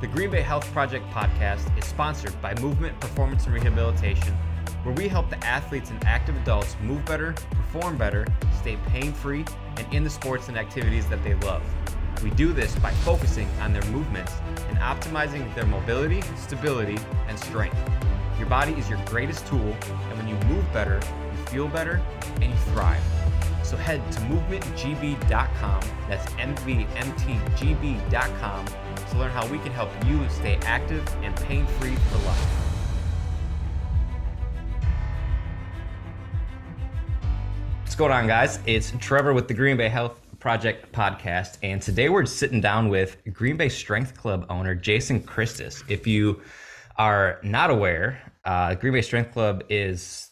The Green Bay Health Project podcast is sponsored by Movement Performance and Rehabilitation, where we help the athletes and active adults move better, perform better, stay pain free, and in the sports and activities that they love. We do this by focusing on their movements and optimizing their mobility, stability, and strength. Your body is your greatest tool, and when you move better, you feel better and you thrive. So head to movementgb.com, that's MVMTGB.com, to learn how we can help you stay active and pain free for life. What's going on, guys? It's Trevor with the Green Bay Health Project podcast, and today we're sitting down with Green Bay Strength Club owner Jason Christus. If you are not aware, uh, Green Bay Strength Club is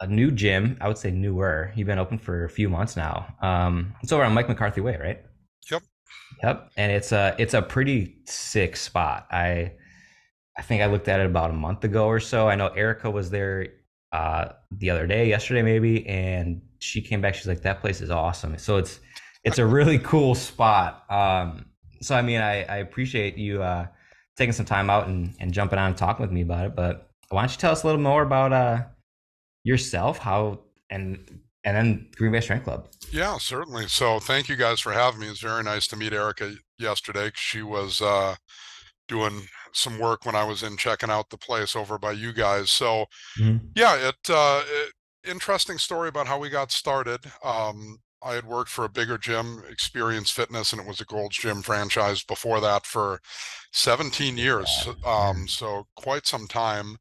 a new gym. I would say newer. You've been open for a few months now. Um, it's over on Mike McCarthy Way, right? Yep. Yep. And it's a it's a pretty sick spot. I I think I looked at it about a month ago or so. I know Erica was there uh, the other day, yesterday maybe, and she came back. She's like, "That place is awesome." So it's it's a really cool spot. Um, so I mean, I, I appreciate you uh, taking some time out and, and jumping on and talking with me about it. But why don't you tell us a little more about uh, yourself, how and and then Green Bay Strength Club? Yeah, certainly. So thank you guys for having me. It's very nice to meet Erica yesterday. She was uh, doing some work when I was in checking out the place over by you guys. So Mm-hmm. yeah, it, uh, it interesting story about how we got started. Um, I had worked for a bigger gym, Experience Fitness, and it was a Gold's Gym franchise before that for 17 years. Um, so quite some time.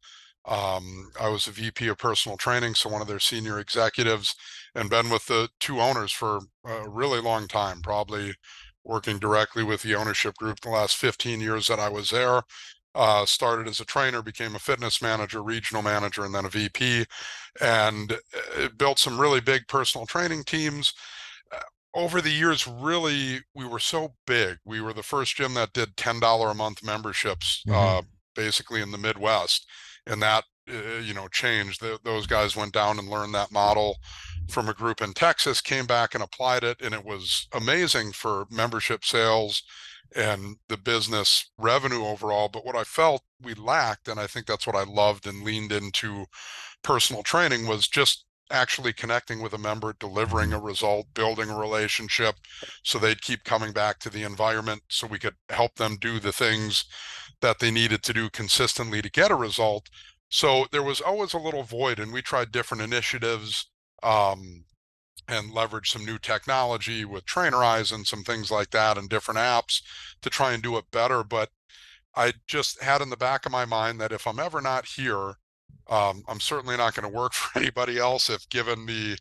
Um, I was a VP of personal training, so one of their senior executives, and been with the two owners for a really long time, probably working directly with the ownership group the last 15 years that I was there. Uh, started as a trainer, became a fitness manager, regional manager, and then a VP, and uh, built some really big personal training teams. Uh, over the years, really, we were so big. We were the first gym that did $10 a month memberships, Mhm. uh, basically in the Midwest. And that, uh, you know, changed. Th those guys went down and learned that model from a group in Texas, came back and applied it. And it was amazing for membership sales and the business revenue overall. But what I felt we lacked, and I think that's what I loved and leaned into personal training, was just actually connecting with a member, delivering a result, building a relationship so they'd keep coming back to the environment so we could help them do the things that they needed to do consistently to get a result. So there was always a little void, and we tried different initiatives. Um, and leverage some new technology with Trainerize and some things like that and different apps to try and do it better. But I just had in the back of my mind that if I'm ever not here, um, I'm certainly not going to work for anybody else if given the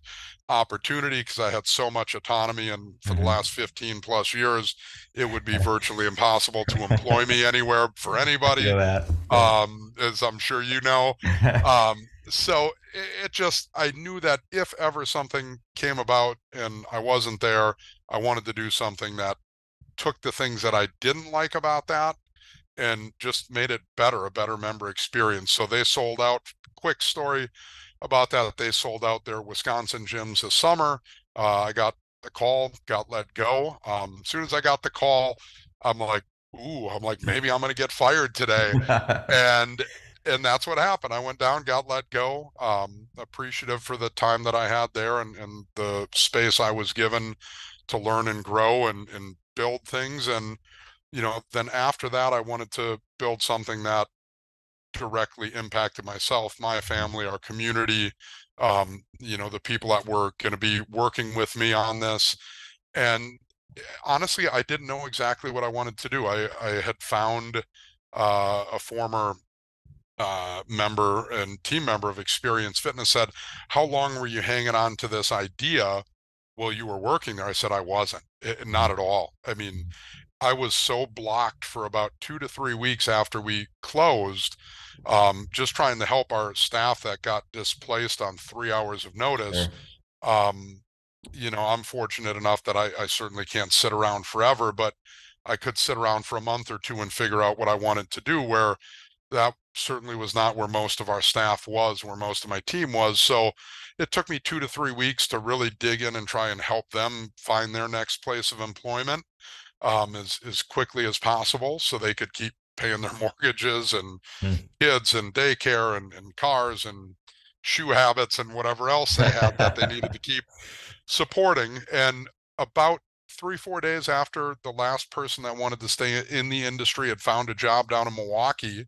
opportunity because I had so much autonomy and for Mhm. the last 15 plus years, it would be virtually impossible to employ me anywhere for anybody. That. Um, as I'm sure you know, um, so it, it just I knew that if ever something came about and I wasn't there, I wanted to do something that took the things that I didn't like about that and just made it better, a better member experience. So they sold out. Quick story about that. They sold out their Wisconsin gyms this summer. Uh, I got the call, got let go. Um, as soon as I got the call, I'm like, ooh, I'm like, maybe I'm going to get fired today and and that's what happened. I went down, got let go. Um, appreciative for the time that I had there and, and the space I was given to learn and grow and, and build things. And, you know, then after that, I wanted to build something that directly impacted myself, my family, our community, um, you know, the people that were going to be working with me on this. And eh, honestly, I didn't know exactly what I wanted to do. I, I had found uh, a former uh, member and team member of Experience Fitness said, How long were you hanging on to this idea while you were working there? I said, I wasn't, It- not at all. I mean, I was so blocked for about two to three weeks after we closed, um, just trying to help our staff that got displaced on three hours of notice. Um, you know, I'm fortunate enough that I, I certainly can't sit around forever, but I could sit around for a month or two and figure out what I wanted to do. Where that certainly was not where most of our staff was, where most of my team was. So it took me two to three weeks to really dig in and try and help them find their next place of employment um, as as quickly as possible, so they could keep paying their mortgages and Mm. kids and daycare and, and cars and shoe habits and whatever else they had that they needed to keep supporting. And about three, four days after the last person that wanted to stay in the industry had found a job down in Milwaukee,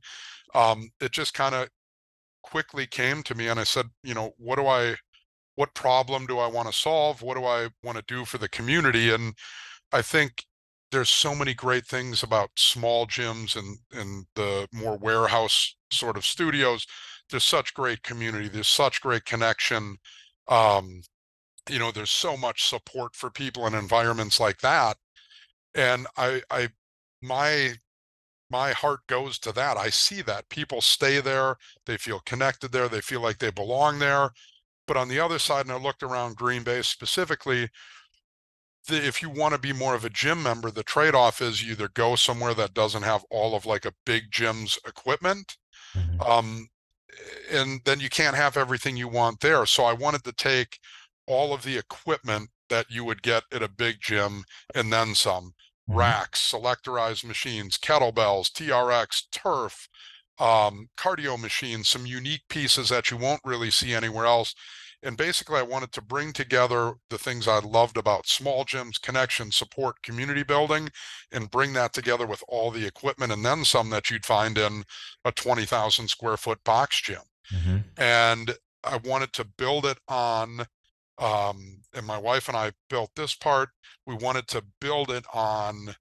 um, it just kind of quickly came to me and I said, you know, what do I what problem do I want to solve? What do I want to do for the community? And I think there's so many great things about small gyms and and the more warehouse sort of studios. There's such great community. There's such great connection. Um, you know, there's so much support for people in environments like that. And I, I, my, my heart goes to that. I see that people stay there. They feel connected there. They feel like they belong there. But on the other side, and I looked around Green Bay specifically, the, if you want to be more of a gym member, the trade-off is you either go somewhere that doesn't have all of like a big gym's equipment, Mhm. um, and then you can't have everything you want there. So I wanted to take all of the equipment that you would get at a big gym and then some Mhm. racks, selectorized machines, kettlebells, TRX, turf, um, cardio machines, some unique pieces that you won't really see anywhere else. And basically, I wanted to bring together the things I loved about small gyms, connection, support, community building, and bring that together with all the equipment and then some that you'd find in a 20,000 square foot box gym. Mhm. And I wanted to build it on, um, and my wife and I built this part. We wanted to build it on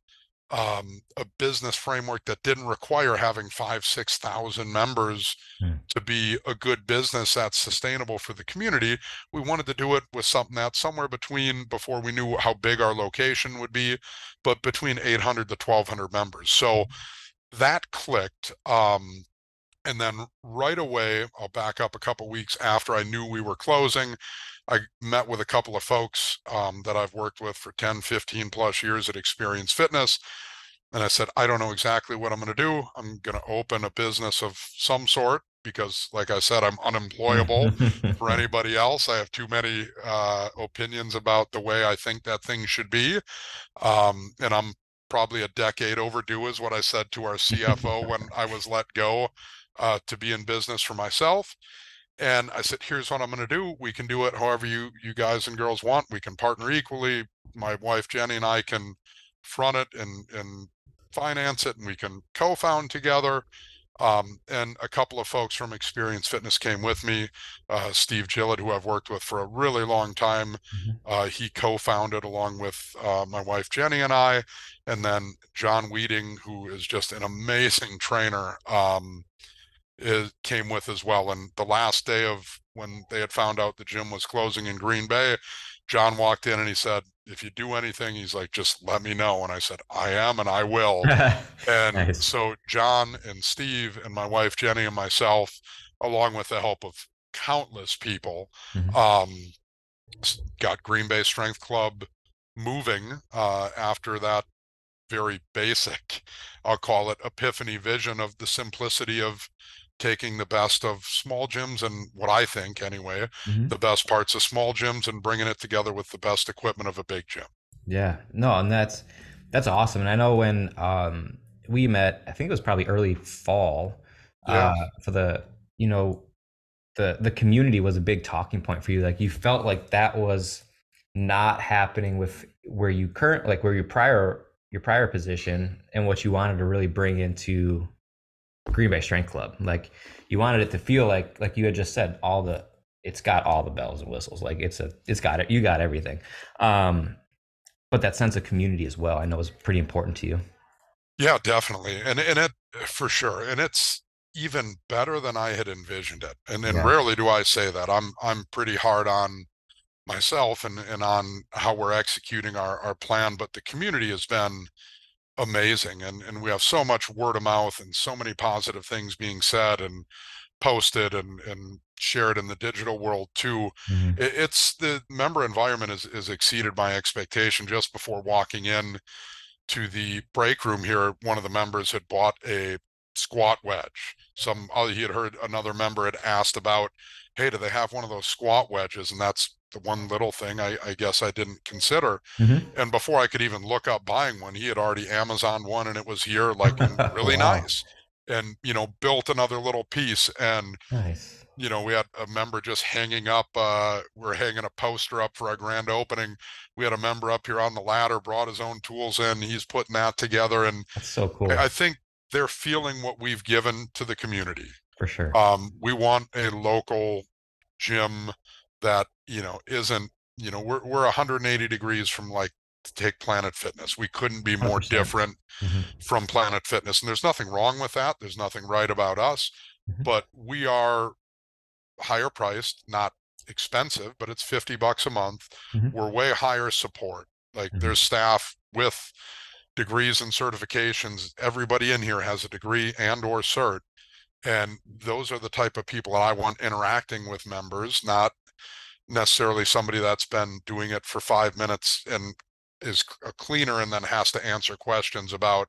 um, a business framework that didn't require having five, 6,000 members Hmm. to be a good business that's sustainable for the community. We wanted to do it with something that's somewhere between, before we knew how big our location would be, but between 800 to 1,200 members. So that clicked. Um, and then right away, I'll back up a couple weeks after I knew we were closing. I met with a couple of folks um, that I've worked with for 10, 15 plus years at Experience Fitness. And I said, I don't know exactly what I'm going to do. I'm going to open a business of some sort because, like I said, I'm unemployable for anybody else. I have too many uh, opinions about the way I think that thing should be. Um, and I'm probably a decade overdue, is what I said to our CFO when I was let go uh, to be in business for myself. And I said, here's what I'm going to do. We can do it however you you guys and girls want. We can partner equally. My wife Jenny and I can front it and and finance it, and we can co-found together. Um, and a couple of folks from Experience Fitness came with me. Uh, Steve Gillett, who I've worked with for a really long time, Mhm. uh, he co-founded along with uh, my wife Jenny and I, and then John Weeding, who is just an amazing trainer, um, is, came with as well. And the last day of when they had found out the gym was closing in Green Bay, John walked in and he said, "If you do anything, he's like, just let me know." And I said, "I am, and I will." And Nice. so John and Steve and my wife Jenny and myself, along with the help of countless people, Mhm. um, got Green Bay Strength Club moving uh, after that very basic, I'll call it epiphany vision of the simplicity of taking the best of small gyms and what I think anyway, Mhm. the best parts of small gyms and bringing it together with the best equipment of a big gym. Yeah, no, and that's that's awesome. And I know when um, we met, I think it was probably early fall, Yeah. uh, for the you know the the community was a big talking point for you. Like you felt like that was not happening with where you current like where your prior your prior position and what you wanted to really bring into Green Bay Strength Club. Like you wanted it to feel like like you had just said all the it's got all the bells and whistles. Like it's a it's got it. You got everything. Um, but that sense of community as well, I know is pretty important to you. Yeah, definitely. And and it for sure. And it's even better than I had envisioned it. And and Yeah. rarely do I say that. I'm I'm pretty hard on myself and and on how we're executing our our plan, but the community has been amazing and and we have so much word of mouth and so many positive things being said and posted and and shared in the digital world too. Hmm it, it's the member environment is is exceeded my expectation. Just before walking in to the break room here one of the members had bought a squat wedge. Some oh, he had heard another member had asked about hey do they have one of those squat wedges and that's the one little thing I, I guess I didn't consider hmm and before I could even look up buying one, he had already Amazon one and it was here like really Wow. nice. And you know, built another little piece. And Nice. you know, we had a member just hanging up. Uh, we're hanging a poster up for our grand opening. We had a member up here on the ladder, brought his own tools in. He's putting that together, and That's so I, I think they're feeling what we've given to the community. For sure. Um, we want a local gym that you know isn't you know we're we're 180 degrees from like to take Planet Fitness. We couldn't be more 100%. different hmm from Planet Fitness, and there's nothing wrong with that. There's nothing right about us, hmm but we are higher priced, not expensive, but it's 50 bucks a month. hmm We're way higher support. Like hmm there's staff with degrees and certifications. Everybody in here has a degree and or cert. And those are the type of people that I want interacting with members, not necessarily somebody that's been doing it for five minutes and is a cleaner and then has to answer questions about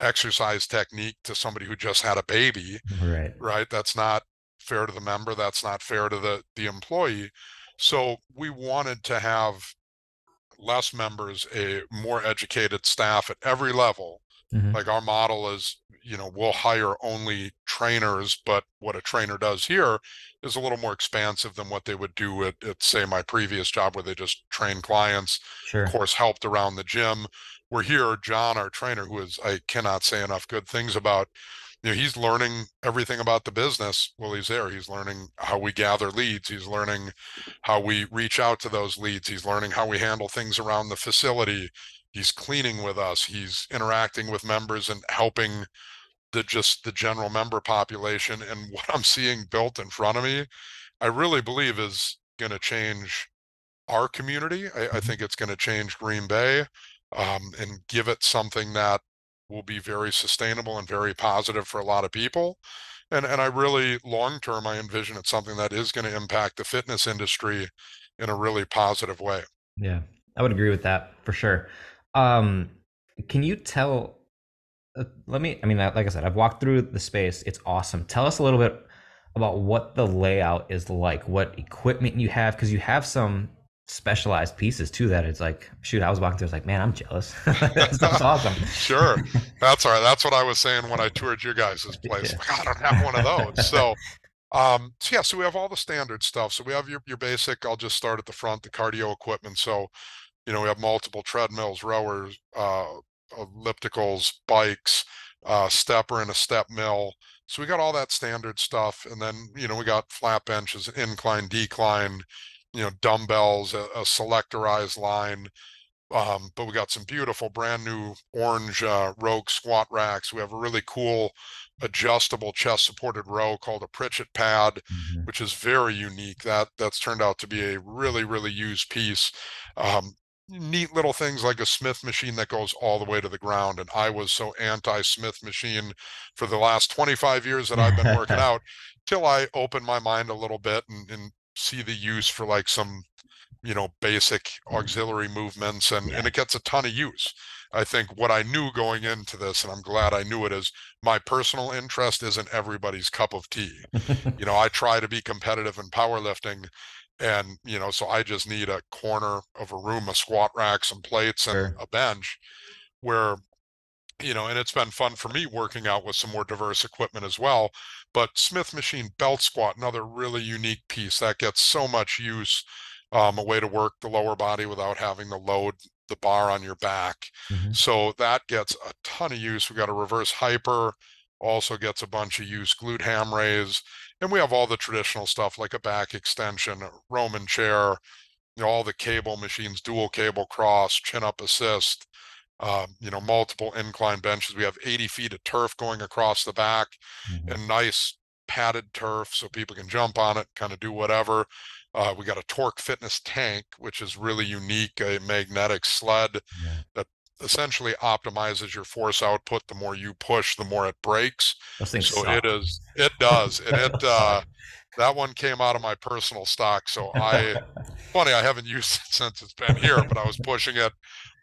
exercise technique to somebody who just had a baby, Right. right? That's not fair to the member. That's not fair to the the employee. So we wanted to have less members, a more educated staff at every level hmm like our model is you know we'll hire only trainers but what a trainer does here is a little more expansive than what they would do at, at say my previous job where they just train clients of course helped around the gym. We're here john our trainer who is i cannot say enough good things about you know he's learning everything about the business. While he's there. He's learning how we gather leads. He's learning how we reach out to those leads. He's learning how we handle things around the facility he's cleaning with us he's interacting with members and helping the just the general member population and what i'm seeing built in front of me i really believe is going to change our community i, I hmm think it's going to change green bay um, and give it something that will be very sustainable and very positive for a lot of people and and i really long term i envision it's something that is going to impact the fitness industry in a really positive way Yeah. I would agree with that for sure. Um, can you tell? Uh, let me. I mean, like I said, I've walked through the space. It's awesome. Tell us a little bit about what the layout is like, what equipment you have, because you have some specialized pieces too. That it's like, shoot, I was walking through. it's like, man, I'm jealous. that's awesome. Sure. That's all right. That's what I was saying when I toured your guys' place. yeah. Like, I don't have one of those. So, um, so yeah, so we have all the standard stuff. So we have your your basic, I'll just start at the front, the cardio equipment. So, you know, we have multiple treadmills, rowers, uh, ellipticals, bikes, uh, stepper and a step mill. So we got all that standard stuff. And then, you know, we got flat benches, incline, decline, you know, dumbbells, a, a selectorized line, um, but we got some beautiful brand new orange uh, Rogue squat racks. We have a really cool adjustable chest supported row called a Pritchett pad, Mhm. which is very unique. That that's turned out to be a really really used piece. Um, neat little things like a Smith machine that goes all the way to the ground. And I was so anti Smith machine for the last 25 years that I've been working out till I opened my mind a little bit and, and see the use for like some you know basic auxiliary movements and and it gets a ton of use i think what i knew going into this and i'm glad i knew it is my personal interest isn't everybody's cup of tea you know i try to be competitive in powerlifting and you know so i just need a corner of a room a squat rack some plates and sure. a bench where you know and it's been fun for me working out with some more diverse equipment as well but smith machine belt squat another really unique piece that gets so much use um, a way to work the lower body without having to load the bar on your back. hmm So that gets a ton of use. We got a reverse hyper, also gets a bunch of use, glute ham raise, and we have all the traditional stuff like a back extension, Roman chair, you know, all the cable machines, dual cable cross, chin up assist, um, you know, multiple incline benches. We have 80 feet of turf going across the back hmm and nice padded turf so people can jump on it, kind of do whatever. Uh, we got a Torque Fitness tank, which is really unique, a magnetic sled Yeah. that essentially optimizes your force output. The more you push, the more it breaks. So suck. it is, it does, and it uh, that one came out of my personal stock. So I, funny, I haven't used it since it's been here, but I was pushing it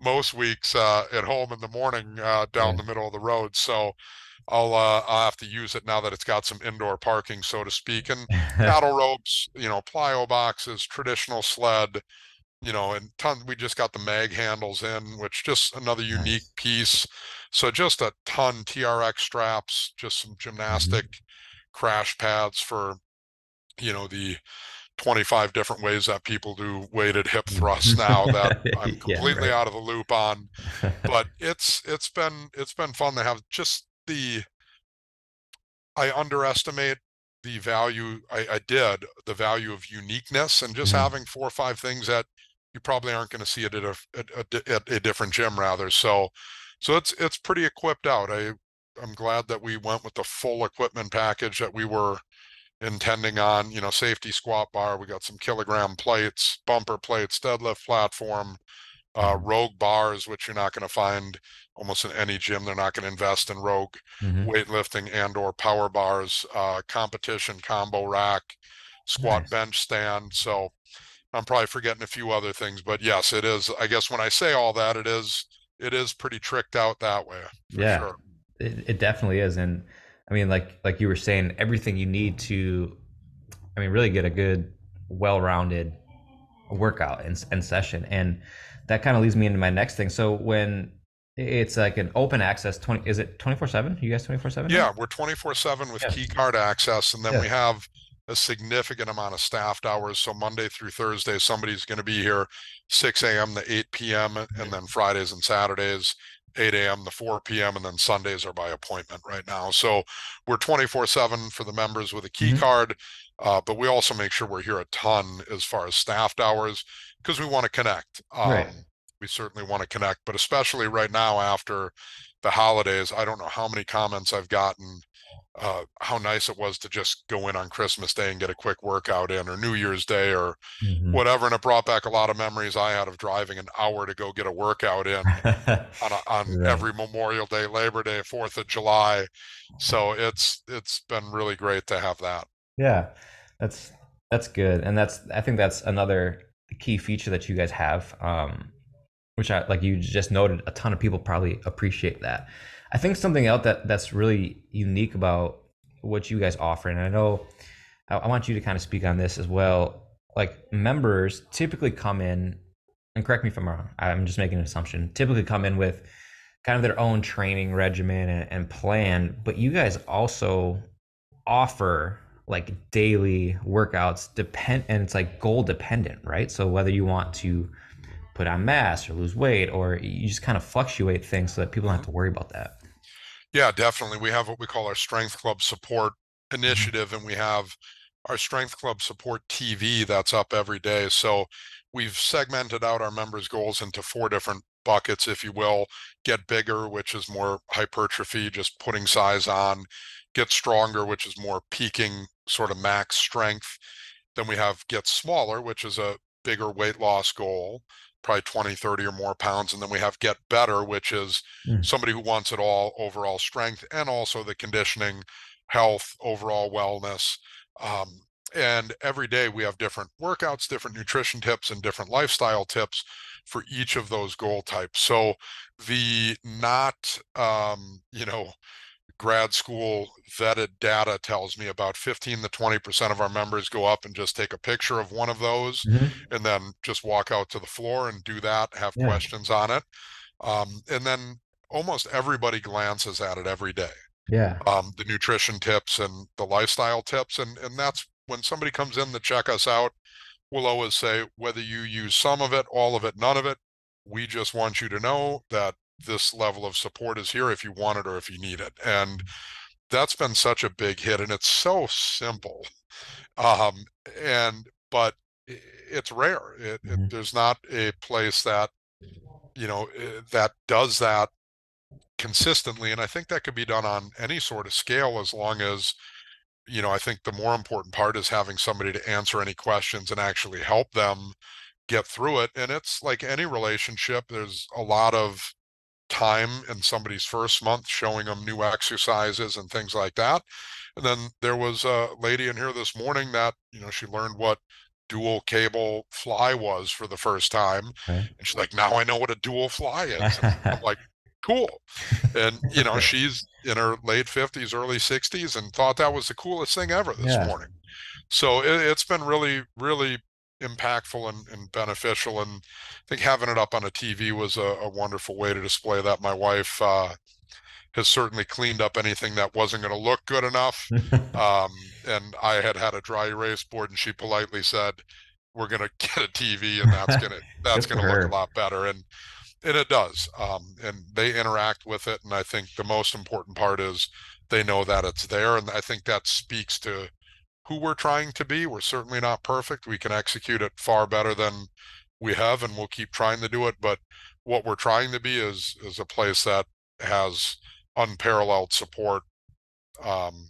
most weeks uh, at home in the morning uh, down the middle of the road. So I'll uh, I'll have to use it now that it's got some indoor parking, so to speak. And paddle ropes, you know, plyo boxes, traditional sled, you know, and ton. We just got the mag handles in, which just another unique Nice. piece. So just a ton TRX straps, just some gymnastic crash pads for, you know, the 25 different ways that people do weighted hip thrusts now that I'm Yeah, completely right. out of the loop on. But it's it's been it's been fun to have just the I underestimate the value I, I did the value of uniqueness and just Mhm. having four or five things that you probably aren't going to see at a, at, a at a different gym rather so so it's it's pretty equipped out I I'm glad that we went with the full equipment package that we were intending on you know safety squat bar we got some kilogram plates bumper plates deadlift platform uh, rogue bars which you're not going to find almost in any gym they're not going to invest in rogue Mhm. weightlifting and or power bars, uh, competition combo rack, squat Nice. bench stand. So I'm probably forgetting a few other things, but yes, it is. I guess when I say all that, it is it is pretty tricked out that way for Yeah. sure. It, it definitely is, and I mean, like like you were saying, everything you need to, I mean, really get a good, well-rounded workout and, and session, and that kind of leads me into my next thing. So when it's like an open access twenty, is it twenty four seven? You guys twenty four seven? Yeah, we're 24/7 with Yeah. key card access, and then Yeah. we have a significant amount of staffed hours. So Monday through Thursday, somebody's going to be here 6 a.m. to 8 p.m. and then Fridays and Saturdays 8 a.m. to 4 p.m. and then Sundays are by appointment right now. So we're 24/7 for the members with a key Mhm. card, uh, but we also make sure we're here a ton as far as staffed hours because we want to connect. Um, Right. We certainly want to connect, but especially right now after the holidays, I don't know how many comments I've gotten uh, how nice it was to just go in on Christmas Day and get a quick workout in, or New Year's Day, or Mhm. whatever. And it brought back a lot of memories I had of driving an hour to go get a workout in on a, on Right. every Memorial Day, Labor Day, Fourth of July. So it's it's been really great to have that. Yeah, that's that's good, and that's I think that's another key feature that you guys have, um, which I like you just noted. A ton of people probably appreciate that. I think something else that that's really unique about what you guys offer, and I know I, I want you to kind of speak on this as well. Like members typically come in, and correct me if I'm wrong. I'm just making an assumption. Typically come in with kind of their own training regimen and, and plan, but you guys also offer like daily workouts depend and it's like goal dependent right so whether you want to put on mass or lose weight or you just kind of fluctuate things so that people don't have to worry about that Yeah, definitely. We have what we call our Strength Club Support mm-hmm. Initiative, and we have our Strength Club Support TV that's up every day. So we've segmented out our members' goals into four different buckets, if you will. Get bigger, which is more hypertrophy, just putting size on. Get stronger, which is more peaking, sort of max strength. Then we have get smaller, which is a bigger weight loss goal, probably 20, 30 or more pounds. And then we have get better, which is Mm. somebody who wants it all overall strength and also the conditioning, health, overall wellness. Um, and every day we have different workouts, different nutrition tips, and different lifestyle tips for each of those goal types. So the not, um, you know, grad school vetted data tells me about 15 to 20% of our members go up and just take a picture of one of those Mhm. and then just walk out to the floor and do that, have Yeah. questions on it. Um, and then almost everybody glances at it every day. yeah Um, the nutrition tips and the lifestyle tips. And, and that's when somebody comes in to check us out, we'll always say, whether you use some of it, all of it, none of it, we just want you to know that this level of support is here if you want it or if you need it. And that's been such a big hit and it's so simple. Um, and, but it's rare. It, it, Mhm. there's not a place that, you know, eh, that does that consistently. And I think that could be done on any sort of scale as long as, you know, I think the more important part is having somebody to answer any questions and actually help them get through it. And it's like any relationship, there's a lot of time in somebody's first month showing them new exercises and things like that. And then there was a lady in here this morning that, you know, she learned what dual cable fly was for the first time. Right. And she's like, now I know what a dual fly is. And I'm like, cool. And, you know, she's in her late 50s, early 60s and thought that was the coolest thing ever this Yeah. morning. So it, it's been really, really impactful and, and beneficial. And I think having it up on a TV was a, a wonderful way to display that. My wife uh, has certainly cleaned up anything that wasn't going to look good enough. Um, and I had had a dry erase board, and she politely said, "We're going to get a TV, and that's going to that's going to look a lot better." And and it does. Um, and they interact with it, and I think the most important part is they know that it's there, and I think that speaks to who we're trying to be. We're certainly not perfect. We can execute it far better than we have, and we'll keep trying to do it. But what we're trying to be is is a place that has unparalleled support um,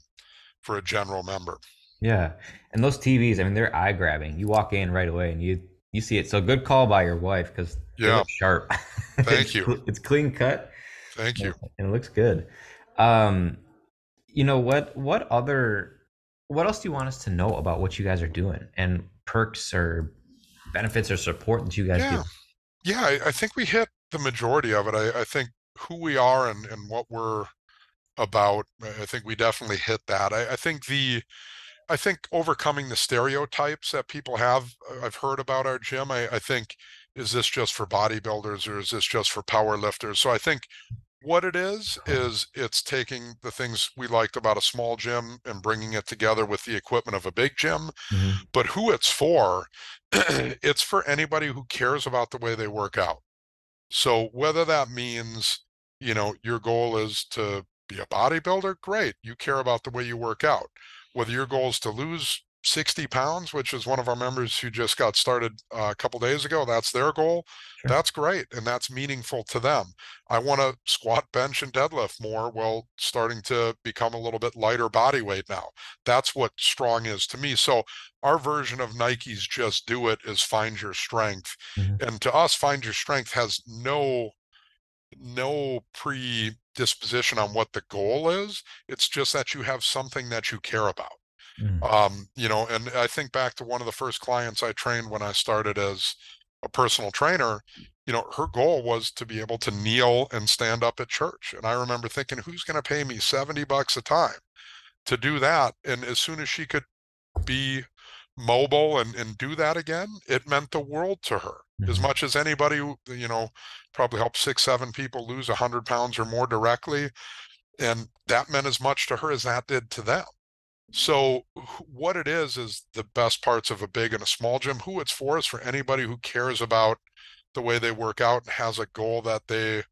for a general member. Yeah, and those TVs, I mean, they're eye grabbing. You walk in right away and you you see it. So good call by your wife because Yeah. sharp. Thank It's you. It's clean cut Thank you. and it looks good. Um, you know what? What other? What else do you want us to know about what you guys are doing and perks or benefits or support that you guys Yeah. Yeah, I, I think we hit the majority of it. I, I think who we are and, and what we're about, I think we definitely hit that. I, I think the I think overcoming the stereotypes that people have, uh, I've heard about our gym. I, I think, is this just for bodybuilders or is this just for power lifters? So I think what it is, is it's taking the things we liked about a small gym and bringing it together with the equipment of a big gym. Mhm. But who it's for, it's for anybody who cares about the way they work out. So whether that means, you know, your goal is to be a bodybuilder, great. You care about the way you work out. Whether your goal is to lose 60 pounds, which is one of our members who just got started uh, a couple days ago, that's their goal. Sure. That's great. And that's meaningful to them. I want to squat, bench, and deadlift more. Well, starting to become a little bit lighter body weight now. That's what strong is to me. So our version of Nike's just do it is find your strength. Mhm. And to us, find your strength has no no predisposition on what the goal is. It's just that you have something that you care about. Mm. Um, you know, and I think back to one of the first clients I trained when I started as a personal trainer, you know, her goal was to be able to kneel and stand up at church. And I remember thinking, who's going to pay me 70 bucks a time to do that? And as soon as she could be mobile and, and do that again, it meant the world to her. As Mhm. much as anybody, you know, probably helped six, seven people lose 100 pounds or more directly. And that meant as much to her as that did to them. So what it is is the best parts of a big and a small gym. Who it's for is for anybody who cares about the way they work out and has a goal that they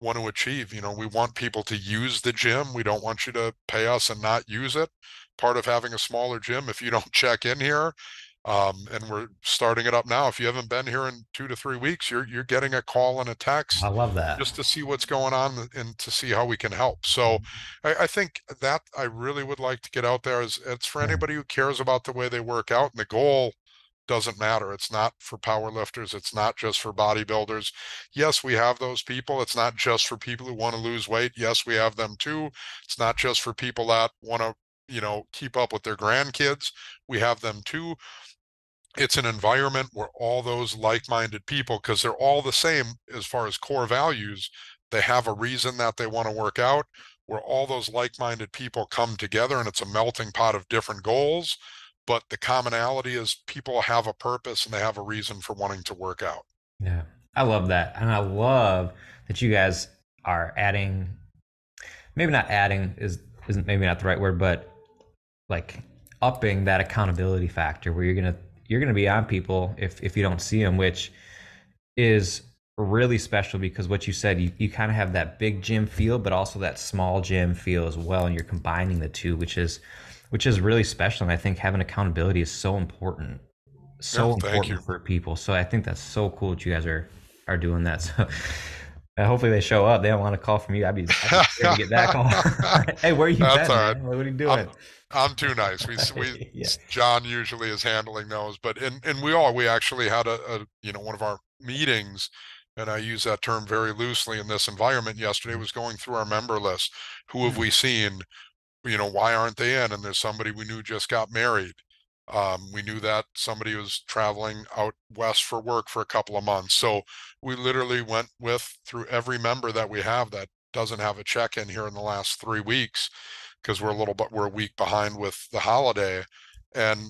want to achieve. You know, we want people to use the gym. We don't want you to pay us and not use it. Part of having a smaller gym, if you don't check in here, um, and we're starting it up now. If you haven't been here in two to three weeks, you're you're getting a call and a text I love that. just to see what's going on and to see how we can help. So I, I think that I really would like to get out there is it's for Yeah. anybody who cares about the way they work out and the goal doesn't matter. It's not for power lifters. It's not just for bodybuilders. Yes, we have those people. It's not just for people who want to lose weight. Yes, we have them too. It's not just for people that want to, you know, keep up with their grandkids. We have them too it's an environment where all those like-minded people because they're all the same as far as core values they have a reason that they want to work out where all those like-minded people come together and it's a melting pot of different goals but the commonality is people have a purpose and they have a reason for wanting to work out Yeah, I love that, and I love that you guys are adding. Maybe not adding is isn't maybe not the right word, but like upping that accountability factor where you're gonna you're gonna be on people if if you don't see them, which is really special because what you said you, you kind of have that big gym feel but also that small gym feel as well and you're combining the two which is which is really special and i think having accountability is so important so Yeah, important you. for people so i think that's so cool that you guys are are doing that so uh, hopefully they show up they don't want to call from you i'd be, I'd be scared to get that call hey where are you That's all right. what are you doing i'm too nice we, we Yeah. john usually is handling those but and and we all we actually had a, a you know one of our meetings and I use that term very loosely in this environment yesterday, was going through our member list. Who have we seen? You know, why aren't they in? And there's somebody we knew just got married. Um, we knew that somebody was traveling out west for work for a couple of months. So we literally went with through every member that we have that doesn't have a check in here in the last three weeks because we're a little bit we're a week behind with the holiday. And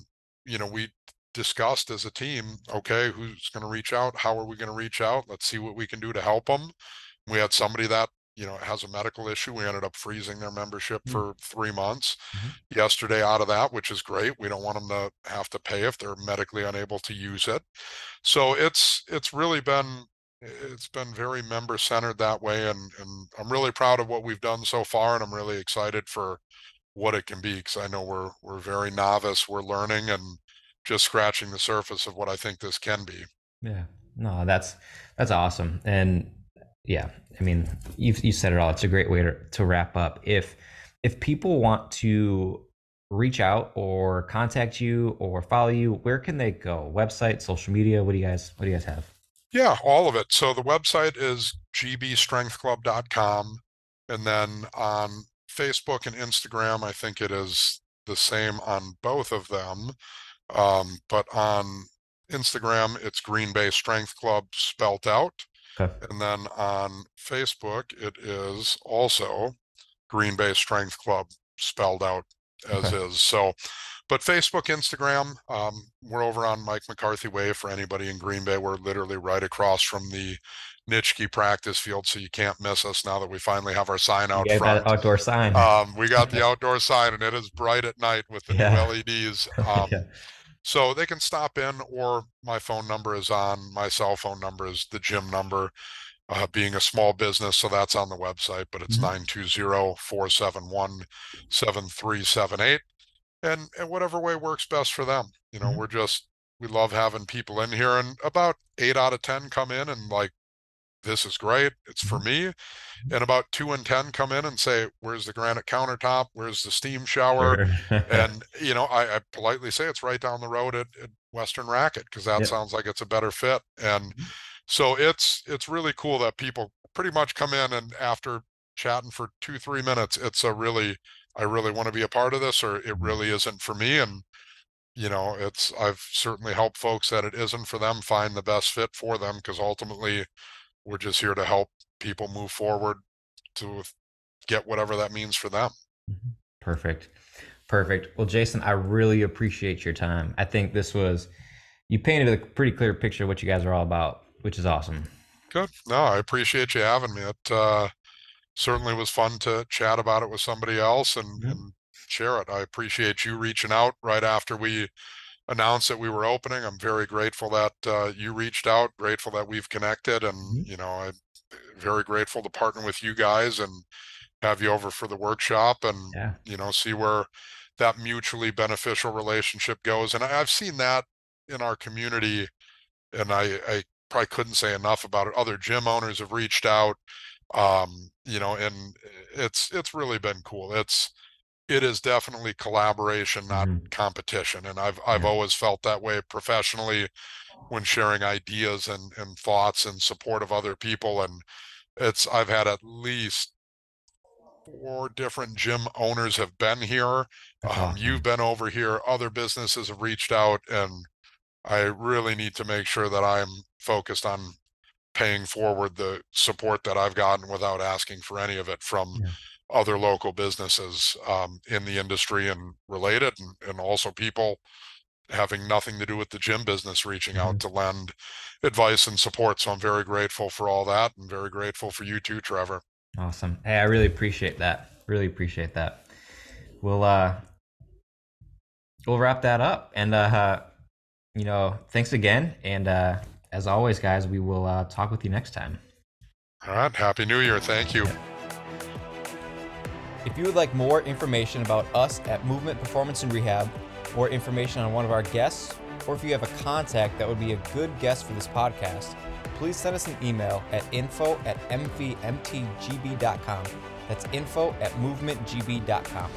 you know, we discussed as a team, okay, who's going to reach out? How are we going to reach out? Let's see what we can do to help them. We had somebody that you know has a medical issue we ended up freezing their membership mm-hmm. for three months mm-hmm. yesterday out of that which is great we don't want them to have to pay if they're medically unable to use it so it's it's really been it's been very member centered that way and and i'm really proud of what we've done so far and i'm really excited for what it can be because i know we're we're very novice we're learning and just scratching the surface of what i think this can be yeah no that's that's awesome and yeah, I mean, you you said it all. It's a great way to to wrap up. If if people want to reach out or contact you or follow you, where can they go? Website, social media. What do you guys What do you guys have? Yeah, all of it. So the website is gbstrengthclub.com, and then on Facebook and Instagram, I think it is the same on both of them. Um, but on Instagram, it's Green Bay Strength Club spelt out. Okay. And then on Facebook, it is also Green Bay Strength Club spelled out as is. So, but Facebook, Instagram, um, we're over on Mike McCarthy Way for anybody in Green Bay. We're literally right across from the Nitschke practice field, so you can't miss us now that we finally have our sign out front. outdoor sign. Um, we got the outdoor sign, and it is bright at night with the yeah. new LEDs. Um, yeah. So they can stop in, or my phone number is on. My cell phone number is the gym number. Uh, being a small business, so that's on the website, but it's mm-hmm. 920-471-7378. And and whatever way works best for them. You know, mm-hmm. we're just we love having people in here and about eight out of ten come in and like this is great. It's for mm-hmm. me. Mm-hmm. And about two and 10 come in and say, where's the granite countertop? Where's the steam shower? and, you know, I, I, politely say it's right down the road at, at Western Racquet because that yep. sounds like it's a better fit. And mm-hmm. So it's, it's really cool that people pretty much come in and after chatting for two, three minutes, it's a really, I really want to be a part of this or it really isn't for me. And, you know, it's, I've certainly helped folks that it isn't for them find the best fit for them because ultimately, we're just here to help people move forward to get whatever that means for them. Mm-hmm. Perfect. Perfect. Well, Jason, I really appreciate your time. I think this was, you painted a pretty clear picture of what you guys are all about, which is awesome. Good. No, I appreciate you having me. It uh, certainly was fun to chat about it with somebody else and, and share it. I appreciate you reaching out right after we announced that we were opening. I'm very grateful that uh, you reached out, grateful that we've connected, and mm-hmm. you know, I'm very grateful to partner with you guys and have you over for the workshop and yeah. you know see where that mutually beneficial relationship goes. And I, have seen that in our community, and I, I probably couldn't say enough about it. Other gym owners have reached out, um, you know, and it's it's really been cool. It's it is definitely collaboration, not mm-hmm. competition. And I've I've yeah. always felt that way professionally when sharing ideas and, and thoughts and support of other people. And it's I've had at least four different gym owners have been here. Um, awesome. You've been over here. Other businesses have reached out, and I really need to make sure that I'm focused on paying forward the support that I've gotten without asking for any of it from yeah other local businesses um, in the industry and related, and, and, also people having nothing to do with the gym business reaching mm-hmm. out to lend advice and support. So I'm very grateful for all that and very grateful for you too, Trevor. Awesome. Hey, I really appreciate that. Really appreciate that. We'll uh we'll wrap that up. And uh you know, thanks again. And uh as always, guys, we will uh talk with you next time. All right. Happy New Year. Thank you. If you would like more information about us at Movement Performance and Rehab, or information on one of our guests, or if you have a contact that would be a good guest for this podcast, please send us an email at info at mvmtgb.com. That's info at movementgb.com.